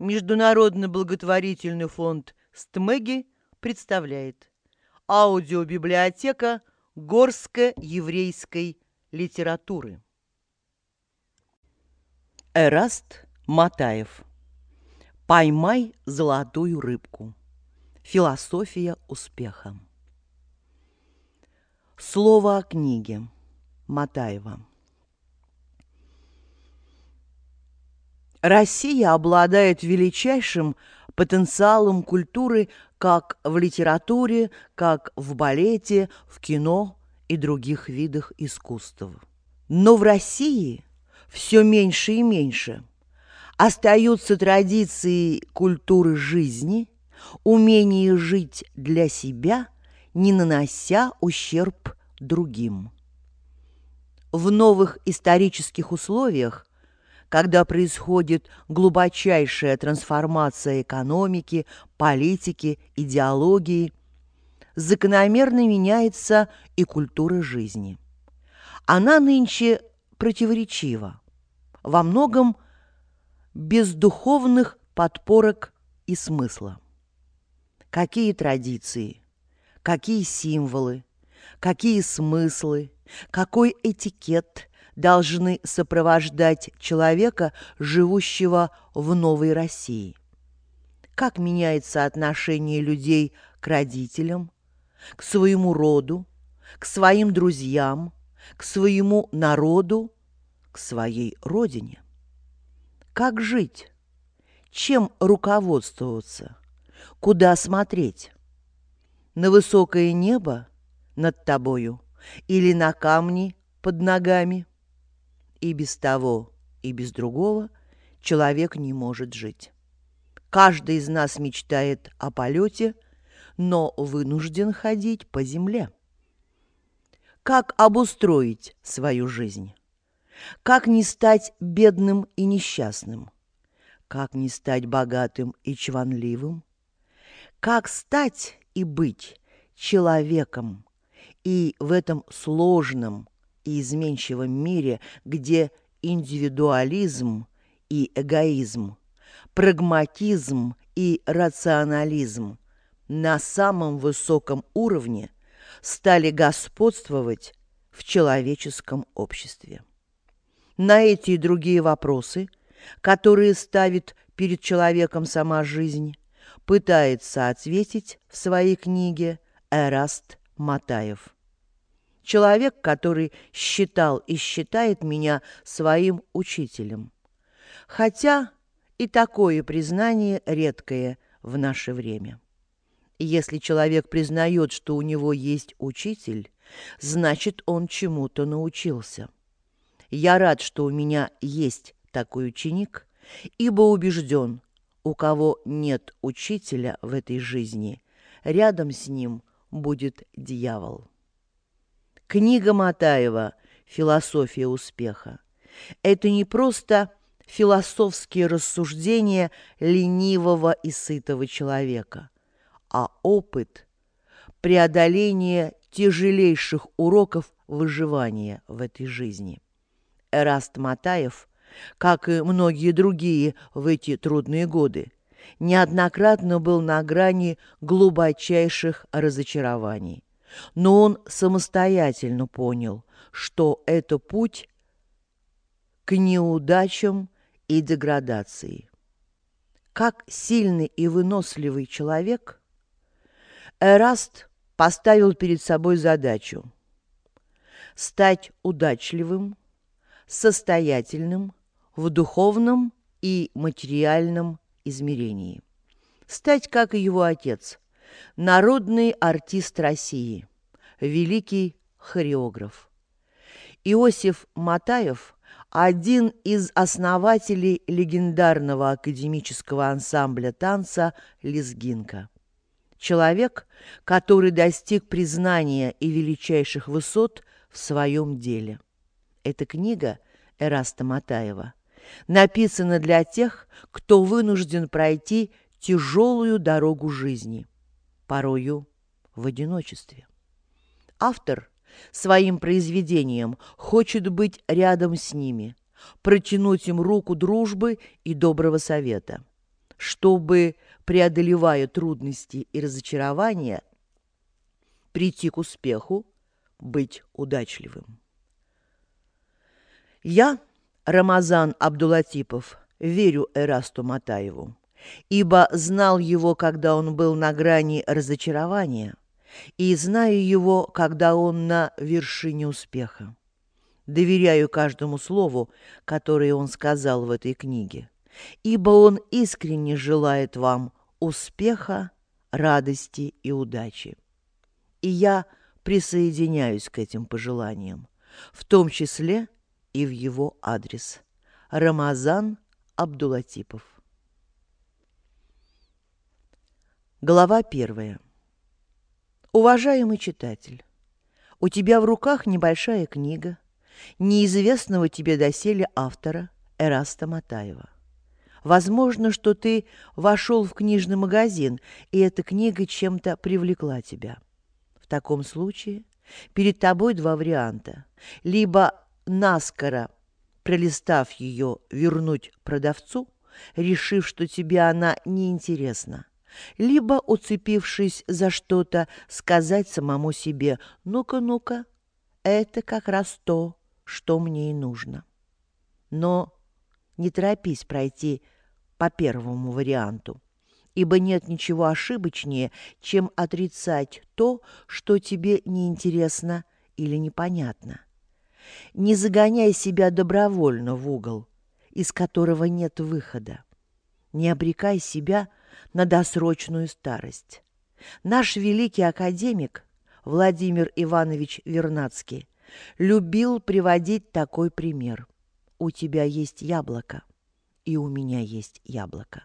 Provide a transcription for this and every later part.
Международный благотворительный фонд «Стмеги» представляет аудиобиблиотека горско-еврейской литературы. Эраст Матаев «Поймай золотую рыбку. Философия успеха». Слово о книге Матаева. Россия обладает величайшим потенциалом культуры как в литературе, как в балете, в кино и других видах искусств. Но в России все меньше и меньше остаются традиции культуры жизни, умение жить для себя, не нанося ущерб другим. В новых исторических условиях когда происходит глубочайшая трансформация экономики, политики, идеологии, закономерно меняется и культура жизни. Она нынче противоречива, во многом без духовных подпорок и смысла. Какие традиции, какие символы, какие смыслы, какой этикет – должны сопровождать человека, живущего в новой России. Как меняется отношение людей к родителям, к своему роду, к своим друзьям, к своему народу, к своей родине. Как жить? Чем руководствоваться? Куда смотреть? На высокое небо над тобою или на камни под ногами? И без того, и без другого человек не может жить. Каждый из нас мечтает о полете, но вынужден ходить по земле. Как обустроить свою жизнь? Как не стать бедным и несчастным? Как не стать богатым и чванливым? Как стать и быть человеком и в этом сложном, и изменчивом мире, где индивидуализм и эгоизм, прагматизм и рационализм на самом высоком уровне стали господствовать в человеческом обществе. На эти и другие вопросы, которые ставит перед человеком сама жизнь, пытается ответить в своей книге Эраст Матаев человек, который считал и считает меня своим учителем. Хотя и такое признание редкое в наше время. Если человек признает, что у него есть учитель, значит, он чему-то научился. Я рад, что у меня есть такой ученик, ибо убежден, у кого нет учителя в этой жизни, рядом с ним будет дьявол. Книга Матаева «Философия успеха» — это не просто философские рассуждения ленивого и сытого человека, а опыт преодоления тяжелейших уроков выживания в этой жизни. Эраст Матаев, как и многие другие в эти трудные годы, неоднократно был на грани глубочайших разочарований но он самостоятельно понял, что это путь к неудачам и деградации. Как сильный и выносливый человек, Эраст поставил перед собой задачу стать удачливым, состоятельным в духовном и материальном измерении. Стать, как и его отец, народный артист России, великий хореограф. Иосиф Матаев – один из основателей легендарного академического ансамбля танца «Лезгинка». Человек, который достиг признания и величайших высот в своем деле. Эта книга Эраста Матаева написана для тех, кто вынужден пройти тяжелую дорогу жизни – порою в одиночестве. Автор своим произведением хочет быть рядом с ними, протянуть им руку дружбы и доброго совета, чтобы, преодолевая трудности и разочарования, прийти к успеху, быть удачливым. Я, Рамазан Абдулатипов, верю Эрасту Матаеву, ибо знал его, когда он был на грани разочарования, и знаю его, когда он на вершине успеха. Доверяю каждому слову, которое он сказал в этой книге, ибо он искренне желает вам успеха, радости и удачи. И я присоединяюсь к этим пожеланиям, в том числе – и в его адрес. Рамазан Абдулатипов. Глава первая. Уважаемый читатель, у тебя в руках небольшая книга неизвестного тебе доселе автора Эраста Матаева. Возможно, что ты вошел в книжный магазин, и эта книга чем-то привлекла тебя. В таком случае перед тобой два варианта. Либо наскоро, пролистав ее, вернуть продавцу, решив, что тебе она неинтересна, либо, уцепившись за что-то, сказать самому себе «ну-ка, ну-ка, это как раз то, что мне и нужно». Но не торопись пройти по первому варианту, ибо нет ничего ошибочнее, чем отрицать то, что тебе неинтересно или непонятно. Не загоняй себя добровольно в угол, из которого нет выхода. Не обрекай себя на досрочную старость. Наш великий академик Владимир Иванович Вернадский любил приводить такой пример. У тебя есть яблоко, и у меня есть яблоко.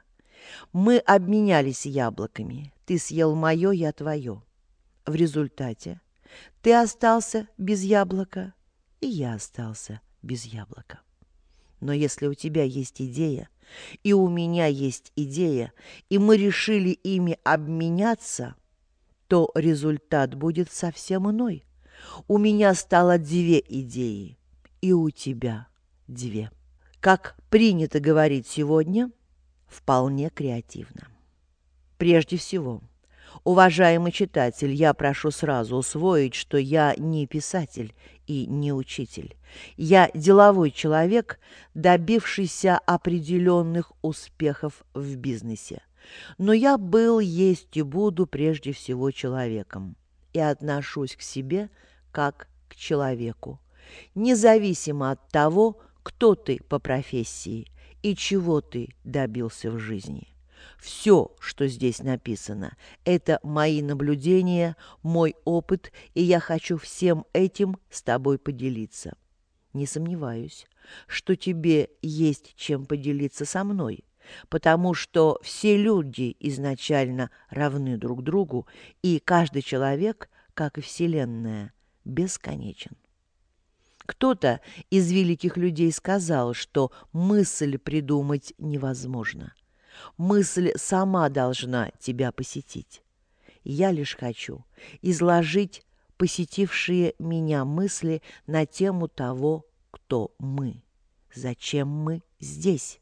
Мы обменялись яблоками. Ты съел мое, я твое. В результате ты остался без яблока, и я остался без яблока. Но если у тебя есть идея, и у меня есть идея, и мы решили ими обменяться, то результат будет совсем иной. У меня стало две идеи, и у тебя две. Как принято говорить сегодня, вполне креативно. Прежде всего – Уважаемый читатель, я прошу сразу усвоить, что я не писатель и не учитель. Я деловой человек, добившийся определенных успехов в бизнесе. Но я был, есть и буду прежде всего человеком и отношусь к себе как к человеку, независимо от того, кто ты по профессии и чего ты добился в жизни. Все, что здесь написано, это мои наблюдения, мой опыт, и я хочу всем этим с тобой поделиться. Не сомневаюсь, что тебе есть чем поделиться со мной, потому что все люди изначально равны друг другу, и каждый человек, как и Вселенная, бесконечен. Кто-то из великих людей сказал, что мысль придумать невозможно – Мысль сама должна тебя посетить. Я лишь хочу изложить посетившие меня мысли на тему того, кто мы, зачем мы здесь,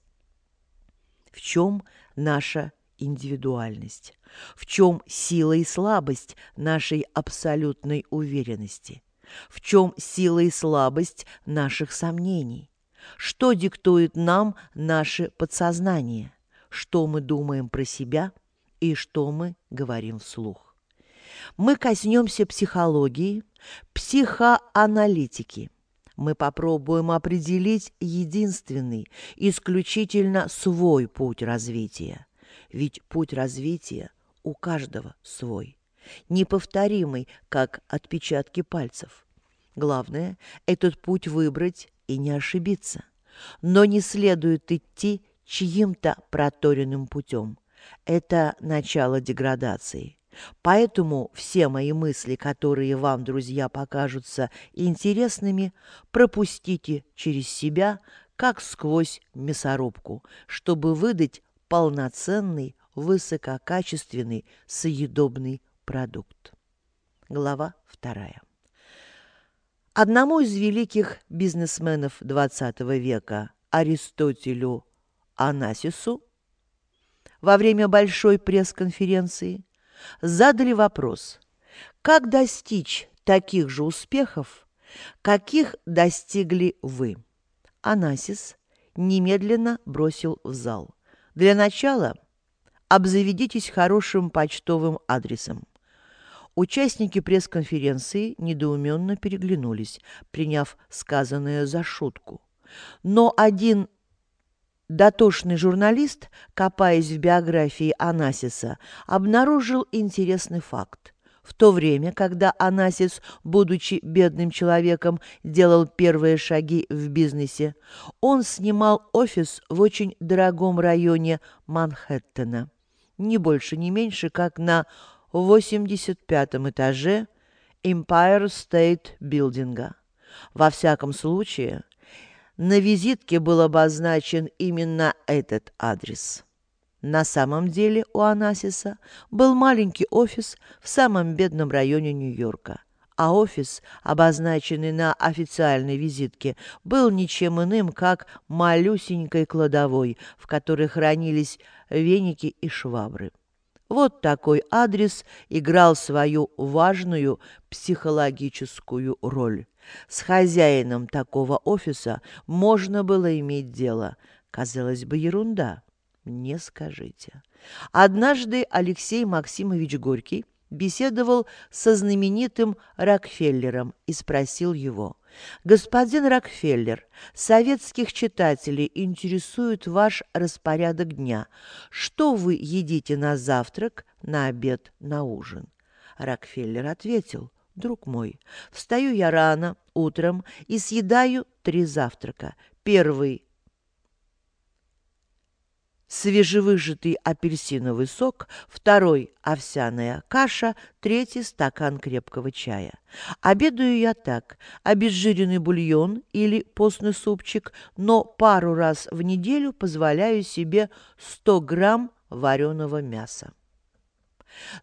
в чем наша индивидуальность, в чем сила и слабость нашей абсолютной уверенности, в чем сила и слабость наших сомнений, что диктует нам наше подсознание – что мы думаем про себя и что мы говорим вслух. Мы коснемся психологии, психоаналитики. Мы попробуем определить единственный, исключительно свой путь развития. Ведь путь развития у каждого свой, неповторимый, как отпечатки пальцев. Главное – этот путь выбрать и не ошибиться. Но не следует идти чьим-то проторенным путем. Это начало деградации. Поэтому все мои мысли, которые вам, друзья, покажутся интересными, пропустите через себя, как сквозь мясорубку, чтобы выдать полноценный, высококачественный, съедобный продукт. Глава вторая. Одному из великих бизнесменов XX века, Аристотелю Анасису во время большой пресс-конференции, задали вопрос, как достичь таких же успехов, каких достигли вы. Анасис немедленно бросил в зал. Для начала обзаведитесь хорошим почтовым адресом. Участники пресс-конференции недоуменно переглянулись, приняв сказанное за шутку. Но один дотошный журналист, копаясь в биографии Анасиса, обнаружил интересный факт. В то время, когда Анасис, будучи бедным человеком, делал первые шаги в бизнесе, он снимал офис в очень дорогом районе Манхэттена. Не больше, не меньше, как на 85 этаже Empire State Билдинга. Во всяком случае, на визитке был обозначен именно этот адрес. На самом деле у Анасиса был маленький офис в самом бедном районе Нью-Йорка, а офис, обозначенный на официальной визитке, был ничем иным, как малюсенькой кладовой, в которой хранились веники и швабры. Вот такой адрес играл свою важную психологическую роль. С хозяином такого офиса можно было иметь дело. Казалось бы, ерунда. Не скажите. Однажды Алексей Максимович Горький беседовал со знаменитым Рокфеллером и спросил его, «Господин Рокфеллер, советских читателей интересует ваш распорядок дня. Что вы едите на завтрак, на обед, на ужин?» Рокфеллер ответил, «Друг мой, встаю я рано, утром, и съедаю три завтрака. Первый свежевыжатый апельсиновый сок, второй – овсяная каша, третий – стакан крепкого чая. Обедаю я так – обезжиренный бульон или постный супчик, но пару раз в неделю позволяю себе 100 грамм вареного мяса.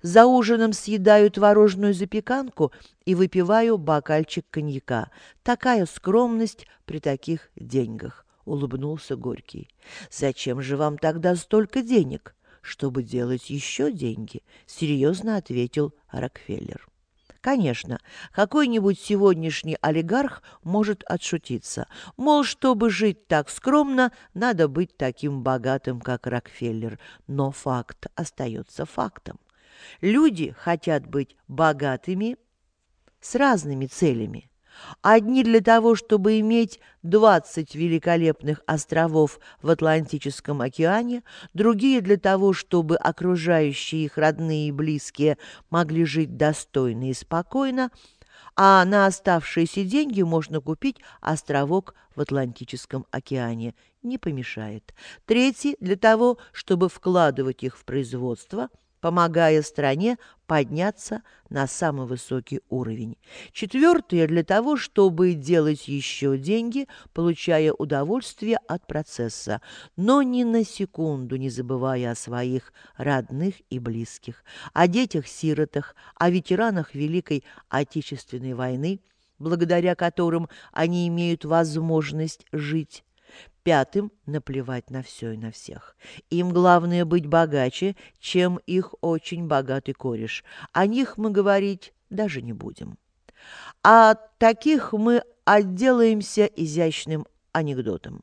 За ужином съедаю творожную запеканку и выпиваю бокальчик коньяка. Такая скромность при таких деньгах улыбнулся Горький. «Зачем же вам тогда столько денег?» «Чтобы делать еще деньги», — серьезно ответил Рокфеллер. Конечно, какой-нибудь сегодняшний олигарх может отшутиться. Мол, чтобы жить так скромно, надо быть таким богатым, как Рокфеллер. Но факт остается фактом. Люди хотят быть богатыми с разными целями. Одни для того, чтобы иметь 20 великолепных островов в Атлантическом океане, другие для того, чтобы окружающие их родные и близкие могли жить достойно и спокойно, а на оставшиеся деньги можно купить островок в Атлантическом океане. Не помешает. Третий – для того, чтобы вкладывать их в производство – помогая стране подняться на самый высокий уровень. Четвертое – для того, чтобы делать еще деньги, получая удовольствие от процесса, но ни на секунду не забывая о своих родных и близких, о детях-сиротах, о ветеранах Великой Отечественной войны, благодаря которым они имеют возможность жить Пятым – наплевать на все и на всех. Им главное быть богаче, чем их очень богатый кореш. О них мы говорить даже не будем. А таких мы отделаемся изящным анекдотом.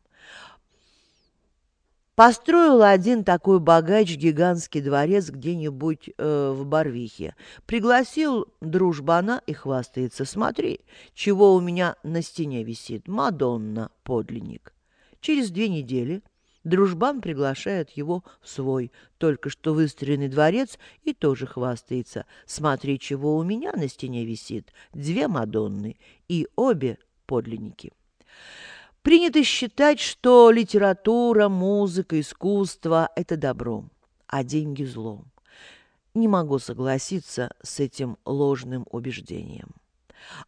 Построил один такой богач гигантский дворец где-нибудь э, в Барвихе. Пригласил дружбана и хвастается. Смотри, чего у меня на стене висит. Мадонна, подлинник. Через две недели дружбан приглашает его в свой, только что выстроенный дворец, и тоже хвастается. Смотри, чего у меня на стене висит. Две Мадонны, и обе подлинники. Принято считать, что литература, музыка, искусство – это добро, а деньги – зло. Не могу согласиться с этим ложным убеждением.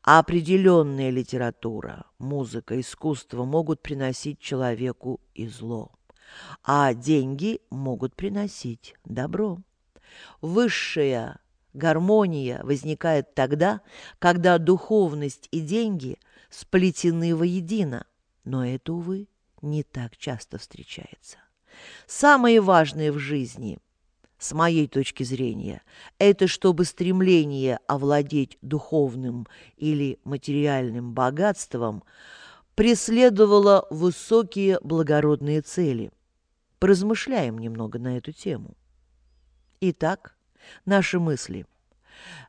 А определенная литература, музыка, искусство могут приносить человеку и зло, а деньги могут приносить добро. Высшая гармония возникает тогда, когда духовность и деньги сплетены воедино, но это, увы, не так часто встречается. Самое важное в жизни, с моей точки зрения, это чтобы стремление овладеть духовным или материальным богатством преследовало высокие благородные цели. Поразмышляем немного на эту тему. Итак, наши мысли –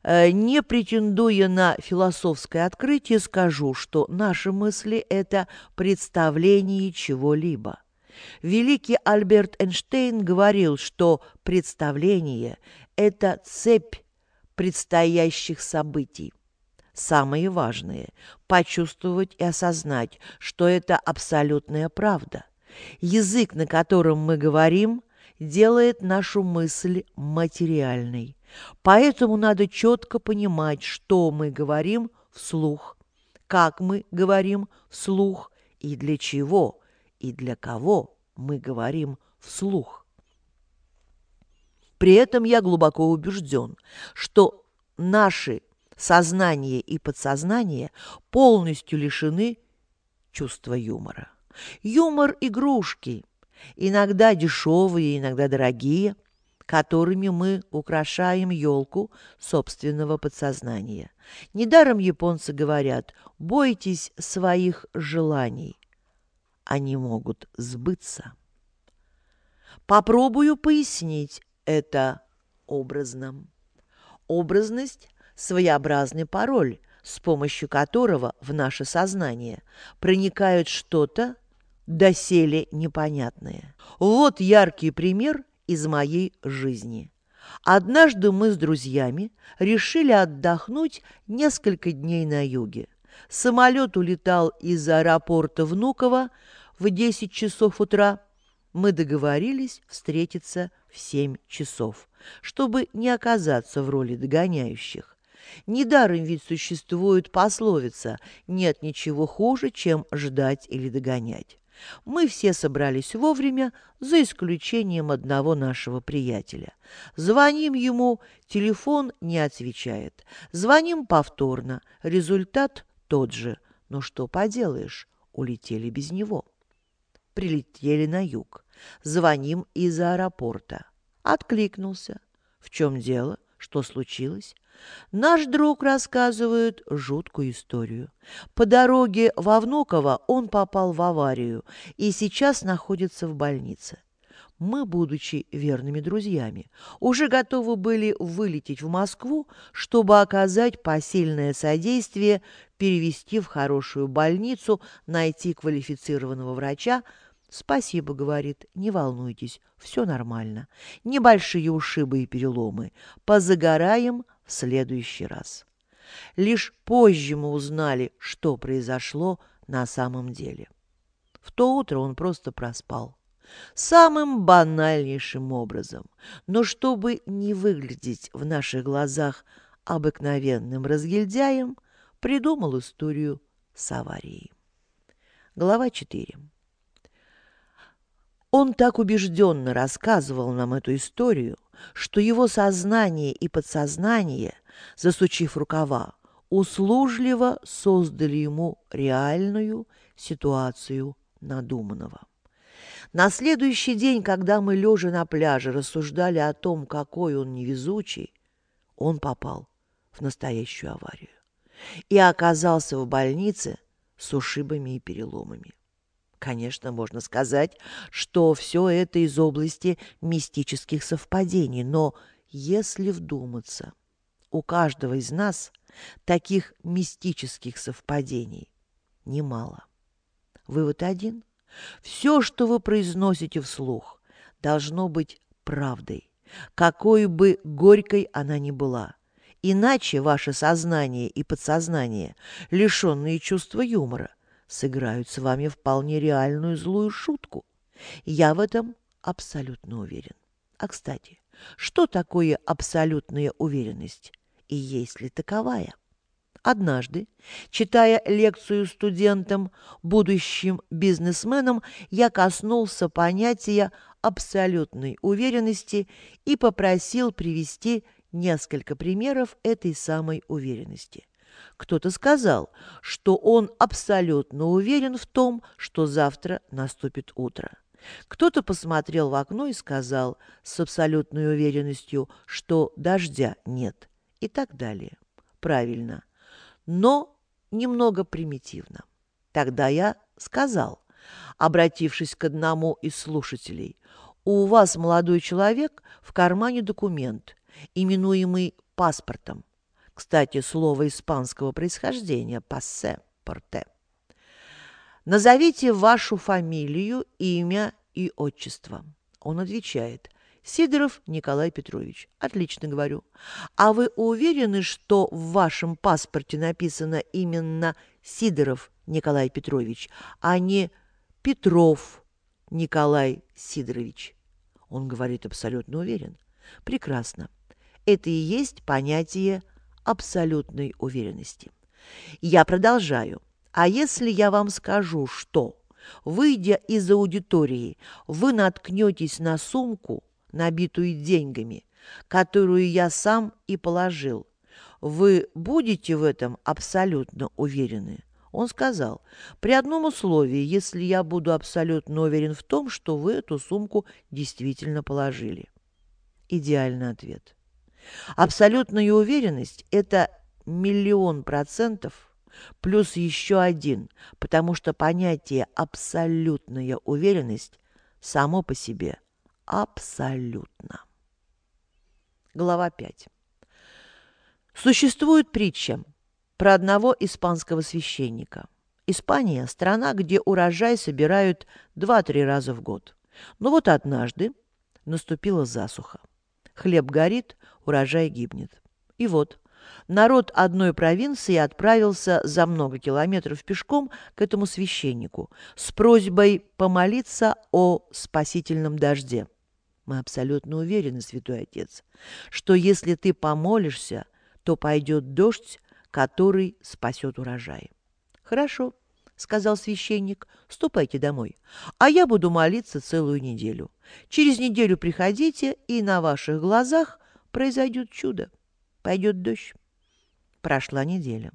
Э, не претендуя на философское открытие, скажу, что наши мысли – это представление чего-либо. Великий Альберт Эйнштейн говорил, что представление – это цепь предстоящих событий. Самое важное – почувствовать и осознать, что это абсолютная правда. Язык, на котором мы говорим, делает нашу мысль материальной. Поэтому надо четко понимать, что мы говорим вслух, как мы говорим вслух и для чего и для кого мы говорим вслух. При этом я глубоко убежден, что наши сознание и подсознание полностью лишены чувства юмора. Юмор – игрушки, иногда дешевые, иногда дорогие – которыми мы украшаем елку собственного подсознания. Недаром японцы говорят «бойтесь своих желаний». Они могут сбыться. Попробую пояснить это образно. Образность – своеобразный пароль, с помощью которого в наше сознание проникает что-то доселе непонятное. Вот яркий пример из моей жизни. Однажды мы с друзьями решили отдохнуть несколько дней на юге. Самолет улетал из аэропорта Внуково в 10 часов утра. Мы договорились встретиться в 7 часов, чтобы не оказаться в роли догоняющих. Недаром ведь существует пословица «нет ничего хуже, чем ждать или догонять». Мы все собрались вовремя, за исключением одного нашего приятеля. Звоним ему, телефон не отвечает. Звоним повторно, результат тот же. Но что поделаешь, улетели без него. Прилетели на юг. Звоним из аэропорта. Откликнулся. В чем дело? Что случилось? Наш друг рассказывает жуткую историю. По дороге во Внуково он попал в аварию и сейчас находится в больнице. Мы, будучи верными друзьями, уже готовы были вылететь в Москву, чтобы оказать посильное содействие, перевести в хорошую больницу, найти квалифицированного врача, «Спасибо», — говорит, — «не волнуйтесь, все нормально. Небольшие ушибы и переломы. Позагораем в следующий раз». Лишь позже мы узнали, что произошло на самом деле. В то утро он просто проспал. Самым банальнейшим образом. Но чтобы не выглядеть в наших глазах обыкновенным разгильдяем, придумал историю с аварией. Глава 4. Он так убежденно рассказывал нам эту историю, что его сознание и подсознание, засучив рукава, услужливо создали ему реальную ситуацию надуманного. На следующий день, когда мы, лежа на пляже, рассуждали о том, какой он невезучий, он попал в настоящую аварию и оказался в больнице с ушибами и переломами. Конечно, можно сказать, что все это из области мистических совпадений, но если вдуматься, у каждого из нас таких мистических совпадений немало. Вывод один. Все, что вы произносите вслух, должно быть правдой, какой бы горькой она ни была. Иначе ваше сознание и подсознание, лишенные чувства юмора, сыграют с вами вполне реальную злую шутку. Я в этом абсолютно уверен. А, кстати, что такое абсолютная уверенность? И есть ли таковая? Однажды, читая лекцию студентам, будущим бизнесменам, я коснулся понятия абсолютной уверенности и попросил привести несколько примеров этой самой уверенности. Кто-то сказал, что он абсолютно уверен в том, что завтра наступит утро. Кто-то посмотрел в окно и сказал с абсолютной уверенностью, что дождя нет и так далее. Правильно, но немного примитивно. Тогда я сказал, обратившись к одному из слушателей, у вас, молодой человек, в кармане документ, именуемый паспортом. Кстати, слово испанского происхождения «пассе», «порте». Назовите вашу фамилию, имя и отчество. Он отвечает. Сидоров Николай Петрович. Отлично говорю. А вы уверены, что в вашем паспорте написано именно Сидоров Николай Петрович, а не Петров Николай Сидорович? Он говорит абсолютно уверен. Прекрасно. Это и есть понятие абсолютной уверенности. Я продолжаю. А если я вам скажу, что, выйдя из аудитории, вы наткнетесь на сумку, набитую деньгами, которую я сам и положил, вы будете в этом абсолютно уверены? Он сказал, при одном условии, если я буду абсолютно уверен в том, что вы эту сумку действительно положили. Идеальный ответ. Абсолютная уверенность – это миллион процентов – плюс еще один, потому что понятие «абсолютная уверенность» само по себе абсолютно. Глава 5. Существует притча про одного испанского священника. Испания – страна, где урожай собирают 2-3 раза в год. Но вот однажды наступила засуха. Хлеб горит, урожай гибнет. И вот народ одной провинции отправился за много километров пешком к этому священнику с просьбой помолиться о спасительном дожде. Мы абсолютно уверены, святой отец, что если ты помолишься, то пойдет дождь, который спасет урожай. Хорошо, сказал священник, ступайте домой, а я буду молиться целую неделю. Через неделю приходите, и на ваших глазах произойдет чудо. Пойдет дождь. Прошла неделя.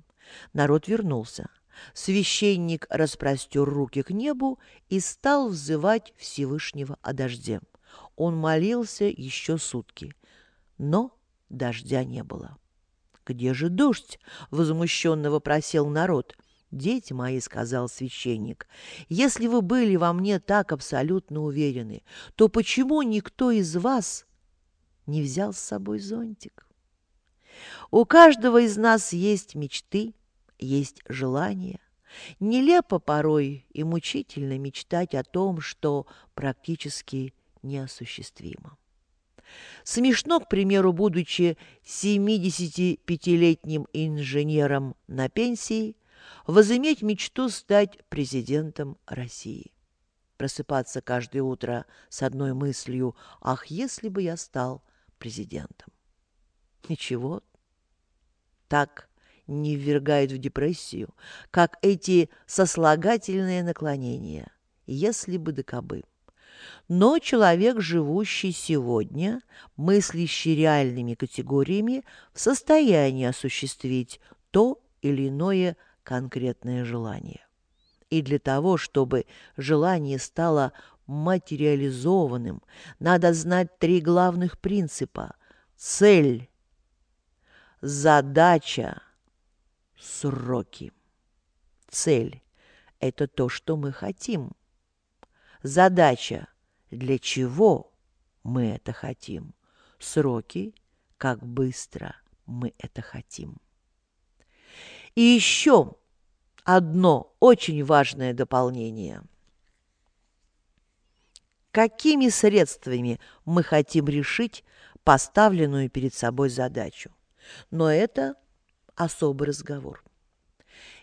Народ вернулся. Священник распростер руки к небу и стал взывать Всевышнего о дожде. Он молился еще сутки, но дождя не было. «Где же дождь?» — возмущенно вопросил народ. «Дети мои», — сказал священник, — «если вы были во мне так абсолютно уверены, то почему никто из вас не взял с собой зонтик?» У каждого из нас есть мечты, есть желания. Нелепо порой и мучительно мечтать о том, что практически неосуществимо. Смешно, к примеру, будучи 75-летним инженером на пенсии, возыметь мечту стать президентом России. Просыпаться каждое утро с одной мыслью «Ах, если бы я стал президентом!» Ничего, так не ввергают в депрессию, как эти сослагательные наклонения, если бы да кабы. Но человек, живущий сегодня, мыслящий реальными категориями, в состоянии осуществить то или иное конкретное желание. И для того, чтобы желание стало материализованным, надо знать три главных принципа – цель, задача, сроки. Цель – это то, что мы хотим. Задача – для чего мы это хотим. Сроки – как быстро мы это хотим. И еще одно очень важное дополнение. Какими средствами мы хотим решить поставленную перед собой задачу? Но это особый разговор.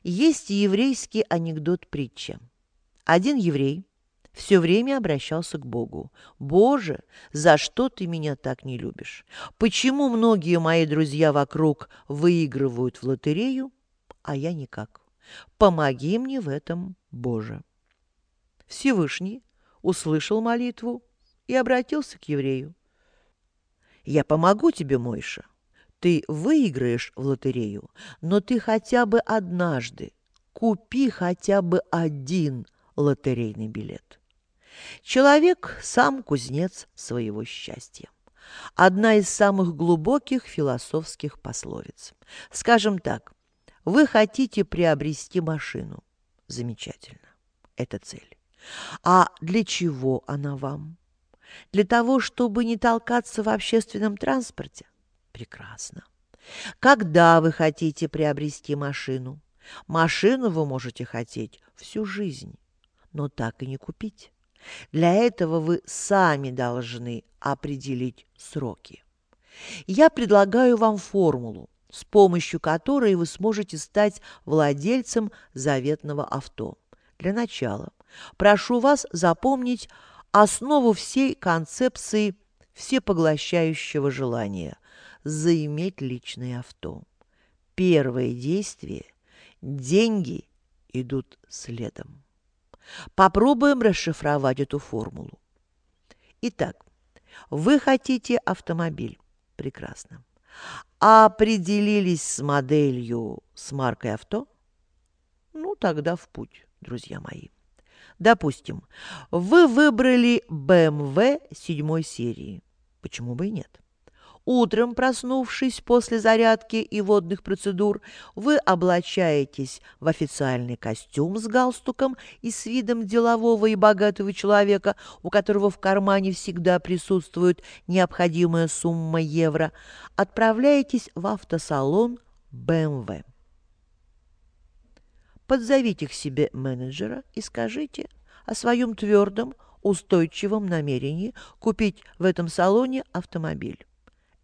Есть еврейский анекдот-притча. Один еврей все время обращался к Богу. «Боже, за что ты меня так не любишь? Почему многие мои друзья вокруг выигрывают в лотерею, а я никак? Помоги мне в этом, Боже!» Всевышний услышал молитву и обратился к еврею. «Я помогу тебе, Мойша, ты выиграешь в лотерею, но ты хотя бы однажды купи хотя бы один лотерейный билет. Человек сам кузнец своего счастья. Одна из самых глубоких философских пословиц. Скажем так, вы хотите приобрести машину. Замечательно. Это цель. А для чего она вам? Для того, чтобы не толкаться в общественном транспорте? Прекрасно. Когда вы хотите приобрести машину? Машину вы можете хотеть всю жизнь, но так и не купить. Для этого вы сами должны определить сроки. Я предлагаю вам формулу, с помощью которой вы сможете стать владельцем заветного авто. Для начала прошу вас запомнить основу всей концепции всепоглощающего желания – заиметь личное авто. Первое действие – деньги идут следом. Попробуем расшифровать эту формулу. Итак, вы хотите автомобиль. Прекрасно. Определились с моделью, с маркой авто? Ну, тогда в путь, друзья мои. Допустим, вы выбрали BMW 7 серии. Почему бы и нет? Утром, проснувшись после зарядки и водных процедур, вы облачаетесь в официальный костюм с галстуком и с видом делового и богатого человека, у которого в кармане всегда присутствует необходимая сумма евро, отправляетесь в автосалон BMW. Подзовите к себе менеджера и скажите о своем твердом, устойчивом намерении купить в этом салоне автомобиль.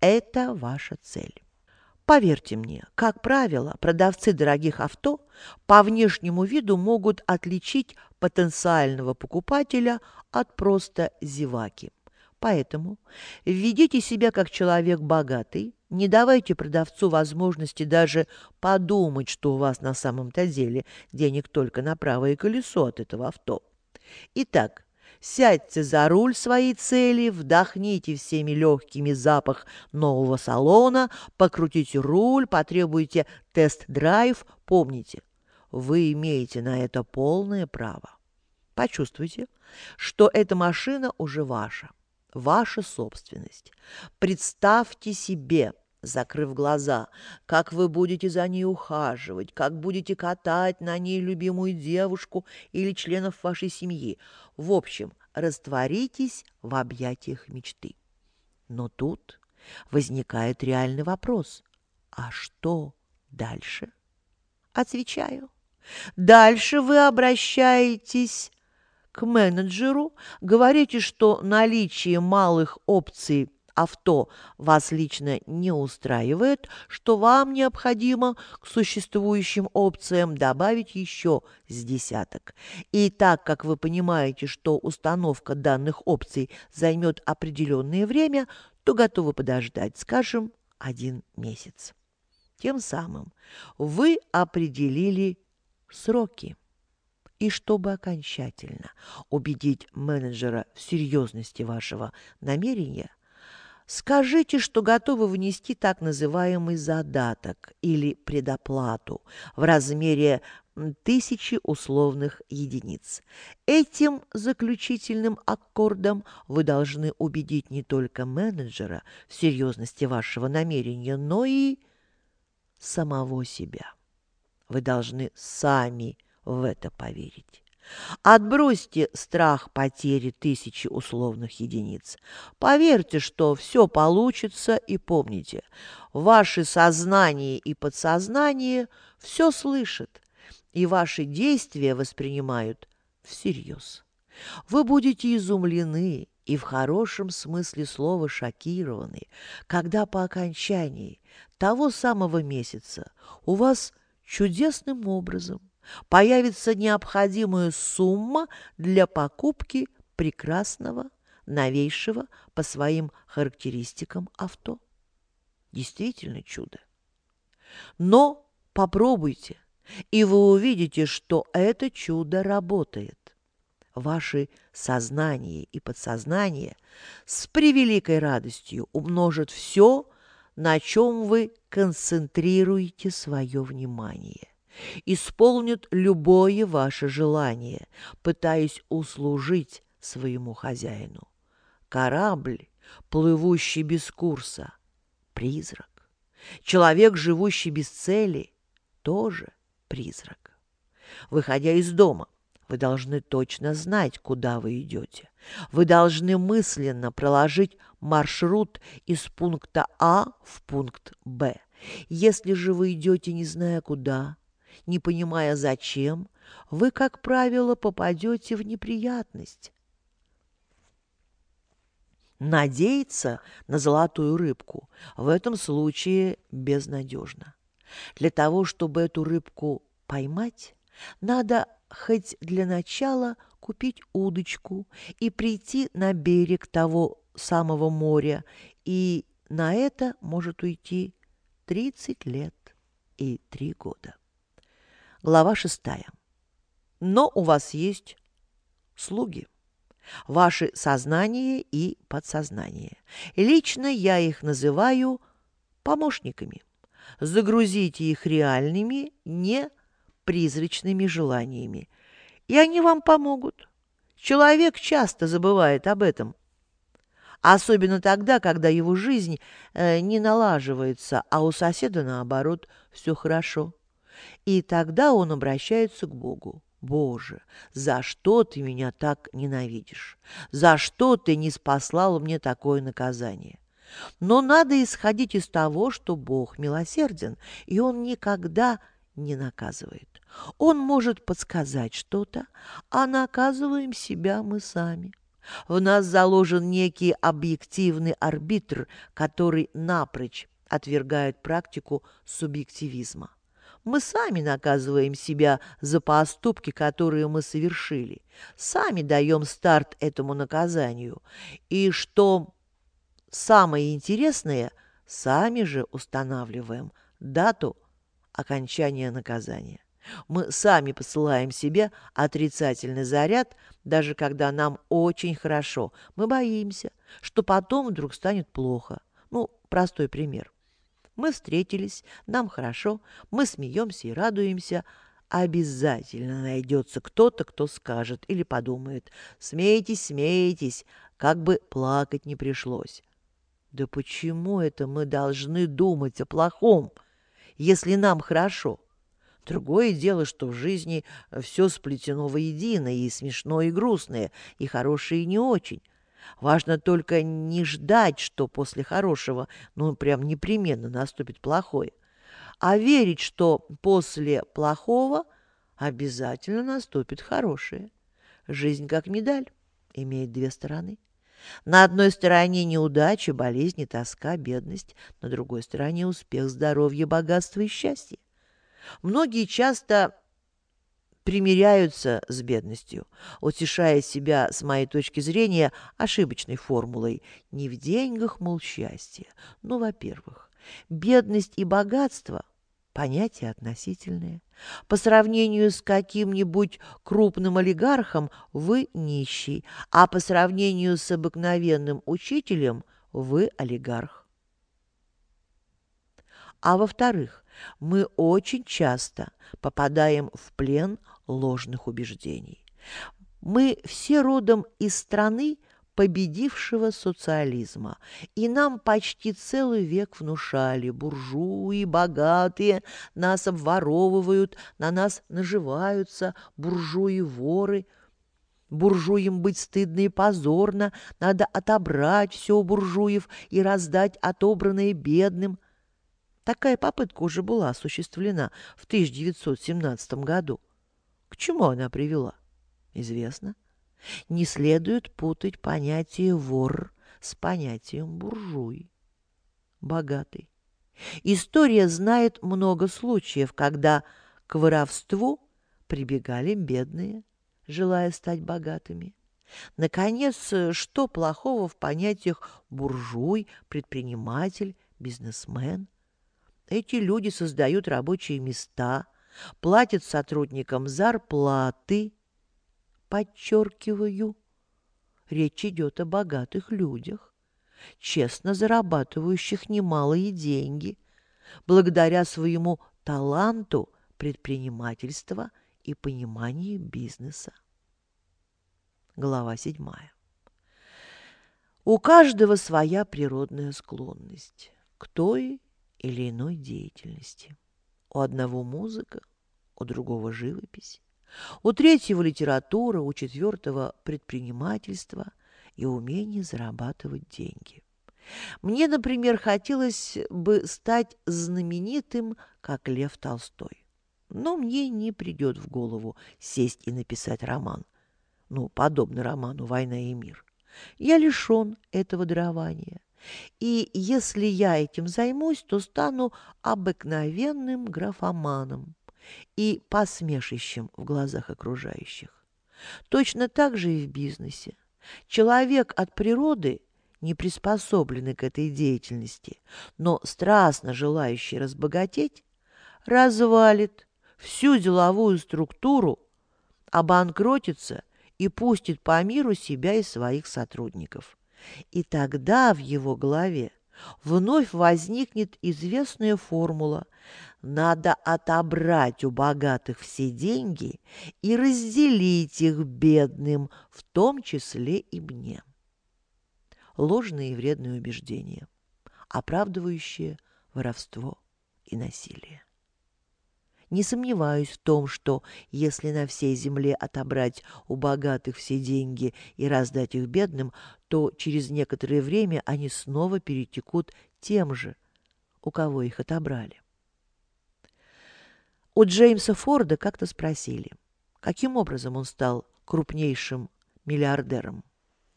Это ваша цель. Поверьте мне, как правило, продавцы дорогих авто по внешнему виду могут отличить потенциального покупателя от просто зеваки. Поэтому ведите себя как человек богатый, не давайте продавцу возможности даже подумать, что у вас на самом-то деле денег только на правое колесо от этого авто. Итак, Сядьте за руль своей цели, вдохните всеми легкими запах нового салона, покрутите руль, потребуйте тест-драйв. Помните, вы имеете на это полное право. Почувствуйте, что эта машина уже ваша, ваша собственность. Представьте себе – закрыв глаза, как вы будете за ней ухаживать, как будете катать на ней любимую девушку или членов вашей семьи. В общем, растворитесь в объятиях мечты. Но тут возникает реальный вопрос. А что дальше? Отвечаю. Дальше вы обращаетесь к менеджеру, говорите, что наличие малых опций авто вас лично не устраивает, что вам необходимо к существующим опциям добавить еще с десяток. И так как вы понимаете, что установка данных опций займет определенное время, то готовы подождать, скажем, один месяц. Тем самым вы определили сроки. И чтобы окончательно убедить менеджера в серьезности вашего намерения, Скажите, что готовы внести так называемый задаток или предоплату в размере тысячи условных единиц. Этим заключительным аккордом вы должны убедить не только менеджера в серьезности вашего намерения, но и самого себя. Вы должны сами в это поверить. Отбросьте страх потери тысячи условных единиц. Поверьте, что все получится, и помните, ваше сознание и подсознание все слышат, и ваши действия воспринимают всерьез. Вы будете изумлены и в хорошем смысле слова шокированы, когда по окончании того самого месяца у вас чудесным образом появится необходимая сумма для покупки прекрасного, новейшего по своим характеристикам авто. Действительно чудо. Но попробуйте, и вы увидите, что это чудо работает. Ваши сознание и подсознание с превеликой радостью умножат все, на чем вы концентрируете свое внимание исполнит любое ваше желание, пытаясь услужить своему хозяину. Корабль, плывущий без курса, призрак. Человек, живущий без цели, тоже призрак. Выходя из дома, вы должны точно знать, куда вы идете. Вы должны мысленно проложить маршрут из пункта А в пункт Б. Если же вы идете, не зная куда, не понимая зачем, вы, как правило, попадете в неприятность. Надеяться на золотую рыбку в этом случае безнадежно. Для того, чтобы эту рыбку поймать, надо хоть для начала купить удочку и прийти на берег того самого моря, и на это может уйти 30 лет и 3 года. Глава шестая. Но у вас есть слуги. Ваши сознание и подсознание. Лично я их называю помощниками. Загрузите их реальными, не призрачными желаниями, и они вам помогут. Человек часто забывает об этом. Особенно тогда, когда его жизнь э, не налаживается, а у соседа, наоборот, все хорошо. И тогда он обращается к Богу. «Боже, за что ты меня так ненавидишь? За что ты не спаслал мне такое наказание?» Но надо исходить из того, что Бог милосерден, и Он никогда не наказывает. Он может подсказать что-то, а наказываем себя мы сами. В нас заложен некий объективный арбитр, который напрочь отвергает практику субъективизма. Мы сами наказываем себя за поступки, которые мы совершили. Сами даем старт этому наказанию. И что самое интересное, сами же устанавливаем дату окончания наказания. Мы сами посылаем себе отрицательный заряд, даже когда нам очень хорошо. Мы боимся, что потом вдруг станет плохо. Ну, простой пример. Мы встретились, нам хорошо, мы смеемся и радуемся. Обязательно найдется кто-то, кто скажет или подумает «Смейтесь, смейтесь, как бы плакать не пришлось». Да почему это мы должны думать о плохом, если нам хорошо? Другое дело, что в жизни все сплетено воедино, и смешное, и грустное, и хорошее, и не очень. Важно только не ждать, что после хорошего, ну, прям непременно наступит плохое, а верить, что после плохого обязательно наступит хорошее. Жизнь как медаль, имеет две стороны. На одной стороне неудача, болезни, тоска, бедность, на другой стороне успех, здоровье, богатство и счастье. Многие часто примиряются с бедностью, утешая себя, с моей точки зрения, ошибочной формулой «не в деньгах, мол, счастье». Ну, во-первых, бедность и богатство – понятия относительные. По сравнению с каким-нибудь крупным олигархом вы нищий, а по сравнению с обыкновенным учителем вы олигарх. А во-вторых, мы очень часто попадаем в плен ложных убеждений. Мы все родом из страны, победившего социализма. И нам почти целый век внушали, буржуи, богатые, нас обворовывают, на нас наживаются, буржуи-воры. Буржуям быть стыдно и позорно, надо отобрать все у буржуев и раздать отобранное бедным – Такая попытка уже была осуществлена в 1917 году. Чему она привела? Известно. Не следует путать понятие «вор» с понятием «буржуй». Богатый. История знает много случаев, когда к воровству прибегали бедные, желая стать богатыми. Наконец, что плохого в понятиях буржуй, предприниматель, бизнесмен – эти люди создают рабочие места, платят сотрудникам зарплаты. Подчеркиваю, речь идет о богатых людях, честно зарабатывающих немалые деньги, благодаря своему таланту предпринимательства и пониманию бизнеса. Глава седьмая. У каждого своя природная склонность к той или иной деятельности. У одного музыка, у другого живопись, у третьего литература, у четвертого предпринимательство и умение зарабатывать деньги. Мне, например, хотелось бы стать знаменитым, как Лев Толстой. Но мне не придет в голову сесть и написать роман. Ну, подобно роману «Война и мир». Я лишен этого дарования. И если я этим займусь, то стану обыкновенным графоманом и посмешищем в глазах окружающих. Точно так же и в бизнесе. Человек от природы не приспособленный к этой деятельности, но страстно желающий разбогатеть, развалит всю деловую структуру, обанкротится и пустит по миру себя и своих сотрудников. И тогда в его голове вновь возникнет известная формула «надо отобрать у богатых все деньги и разделить их бедным, в том числе и мне» ложные и вредные убеждения, оправдывающие воровство и насилие. Не сомневаюсь в том, что если на всей земле отобрать у богатых все деньги и раздать их бедным, то через некоторое время они снова перетекут тем же, у кого их отобрали. У Джеймса Форда как-то спросили, каким образом он стал крупнейшим миллиардером.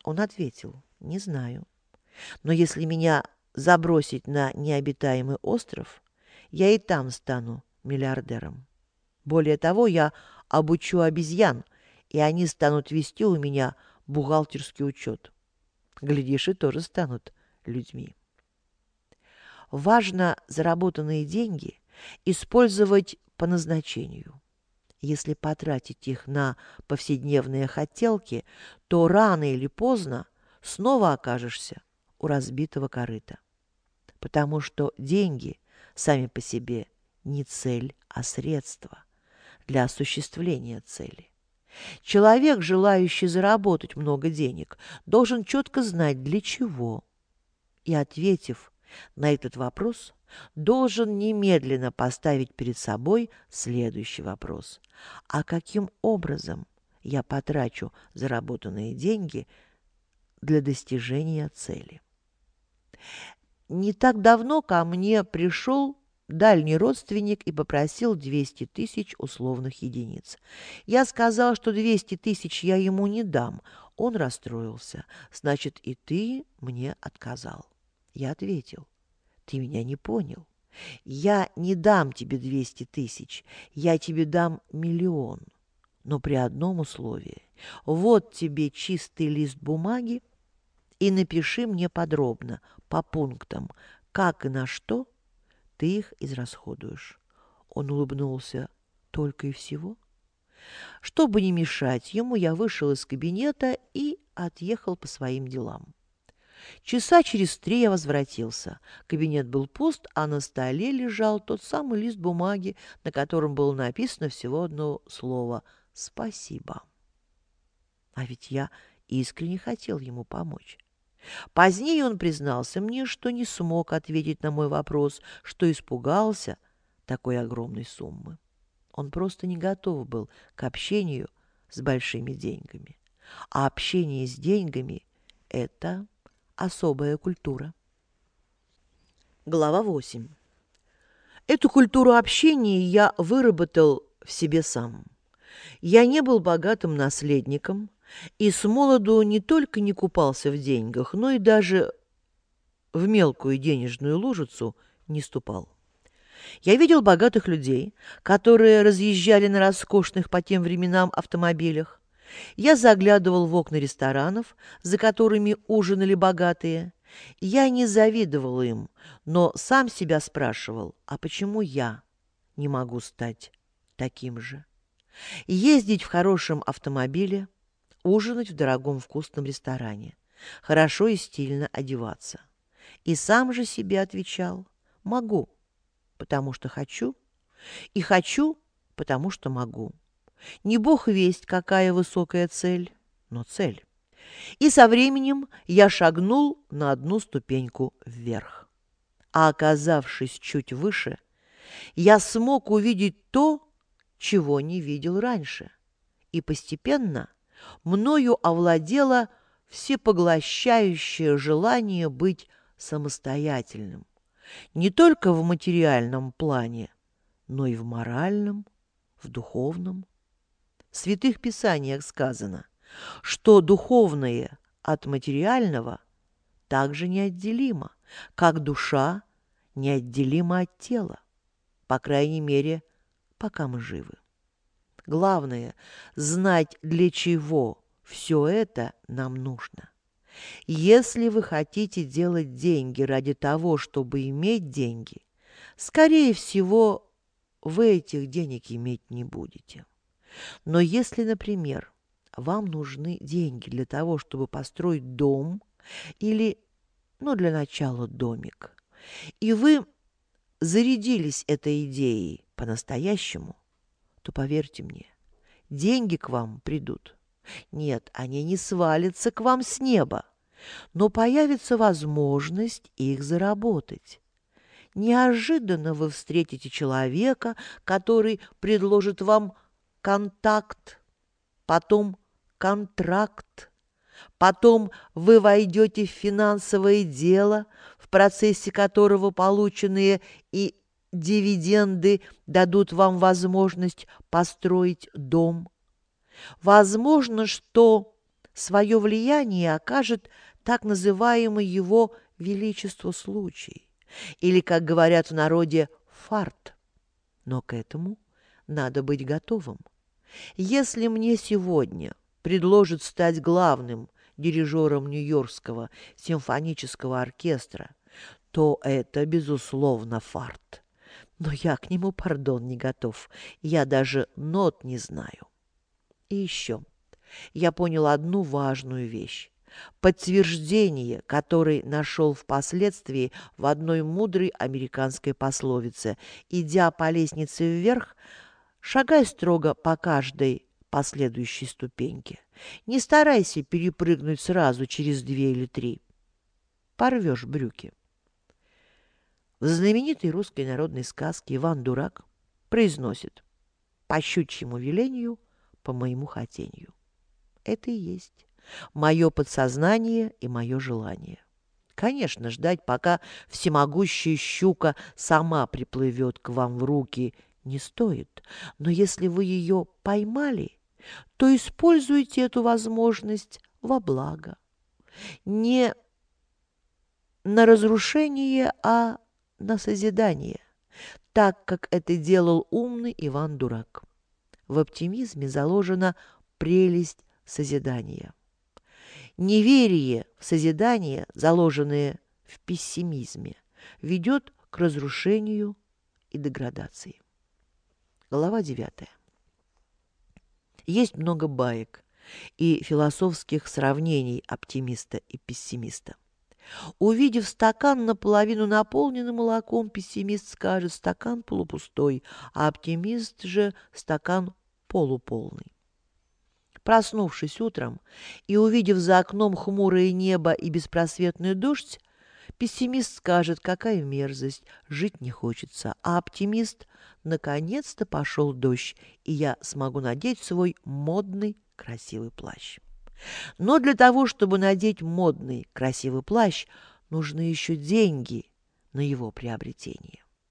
Он ответил, не знаю. Но если меня забросить на необитаемый остров, я и там стану миллиардером. Более того, я обучу обезьян, и они станут вести у меня бухгалтерский учет. Глядишь, и тоже станут людьми. Важно заработанные деньги использовать по назначению. Если потратить их на повседневные хотелки, то рано или поздно снова окажешься у разбитого корыта. Потому что деньги сами по себе не цель, а средство для осуществления цели. Человек, желающий заработать много денег, должен четко знать, для чего. И, ответив на этот вопрос, должен немедленно поставить перед собой следующий вопрос. А каким образом я потрачу заработанные деньги – для достижения цели. Не так давно ко мне пришел дальний родственник и попросил 200 тысяч условных единиц. Я сказал, что 200 тысяч я ему не дам. Он расстроился. Значит, и ты мне отказал. Я ответил, ты меня не понял. Я не дам тебе 200 тысяч, я тебе дам миллион. Но при одном условии. Вот тебе чистый лист бумаги, и напиши мне подробно, по пунктам, как и на что ты их израсходуешь. Он улыбнулся. Только и всего? Чтобы не мешать ему, я вышел из кабинета и отъехал по своим делам. Часа через три я возвратился. Кабинет был пуст, а на столе лежал тот самый лист бумаги, на котором было написано всего одно слово «Спасибо». А ведь я искренне хотел ему помочь. Позднее он признался мне, что не смог ответить на мой вопрос, что испугался такой огромной суммы. Он просто не готов был к общению с большими деньгами. А общение с деньгами – это особая культура. Глава 8. Эту культуру общения я выработал в себе сам. Я не был богатым наследником – и с молоду не только не купался в деньгах, но и даже в мелкую денежную лужицу не ступал. Я видел богатых людей, которые разъезжали на роскошных по тем временам автомобилях. Я заглядывал в окна ресторанов, за которыми ужинали богатые. Я не завидовал им, но сам себя спрашивал, а почему я не могу стать таким же? Ездить в хорошем автомобиле – ужинать в дорогом вкусном ресторане, хорошо и стильно одеваться. И сам же себе отвечал «могу, потому что хочу, и хочу, потому что могу». Не бог весть, какая высокая цель, но цель. И со временем я шагнул на одну ступеньку вверх. А оказавшись чуть выше, я смог увидеть то, чего не видел раньше. И постепенно мною овладело всепоглощающее желание быть самостоятельным. Не только в материальном плане, но и в моральном, в духовном. В святых писаниях сказано, что духовное от материального также неотделимо, как душа неотделима от тела, по крайней мере, пока мы живы. Главное – знать, для чего все это нам нужно. Если вы хотите делать деньги ради того, чтобы иметь деньги, скорее всего, вы этих денег иметь не будете. Но если, например, вам нужны деньги для того, чтобы построить дом или, ну, для начала домик, и вы зарядились этой идеей по-настоящему, то поверьте мне, деньги к вам придут. Нет, они не свалятся к вам с неба, но появится возможность их заработать. Неожиданно вы встретите человека, который предложит вам контакт, потом контракт, потом вы войдете в финансовое дело, в процессе которого полученные и дивиденды дадут вам возможность построить дом. Возможно, что свое влияние окажет так называемый его величество случай, или, как говорят в народе, фарт. Но к этому надо быть готовым. Если мне сегодня предложат стать главным дирижером Нью-Йоркского симфонического оркестра, то это, безусловно, фарт. Но я к нему, пардон, не готов. Я даже нот не знаю. И еще. Я понял одну важную вещь. Подтверждение, которое нашел впоследствии в одной мудрой американской пословице. Идя по лестнице вверх, шагай строго по каждой последующей ступеньке. Не старайся перепрыгнуть сразу через две или три. Порвешь брюки. В знаменитой русской народной сказке Иван Дурак произносит «По щучьему велению, по моему хотению». Это и есть мое подсознание и мое желание. Конечно, ждать, пока всемогущая щука сама приплывет к вам в руки, не стоит. Но если вы ее поймали, то используйте эту возможность во благо. Не на разрушение, а на созидание, так как это делал умный Иван Дурак. В оптимизме заложена прелесть созидания. Неверие в созидание, заложенное в пессимизме, ведет к разрушению и деградации. Глава 9. Есть много баек и философских сравнений оптимиста и пессимиста. Увидев стакан наполовину наполненный молоком, пессимист скажет «стакан полупустой», а оптимист же «стакан полуполный». Проснувшись утром и увидев за окном хмурое небо и беспросветный дождь, пессимист скажет «какая мерзость, жить не хочется», а оптимист «наконец-то пошел дождь, и я смогу надеть свой модный красивый плащ». Но для того, чтобы надеть модный, красивый плащ, нужны еще деньги на его приобретение.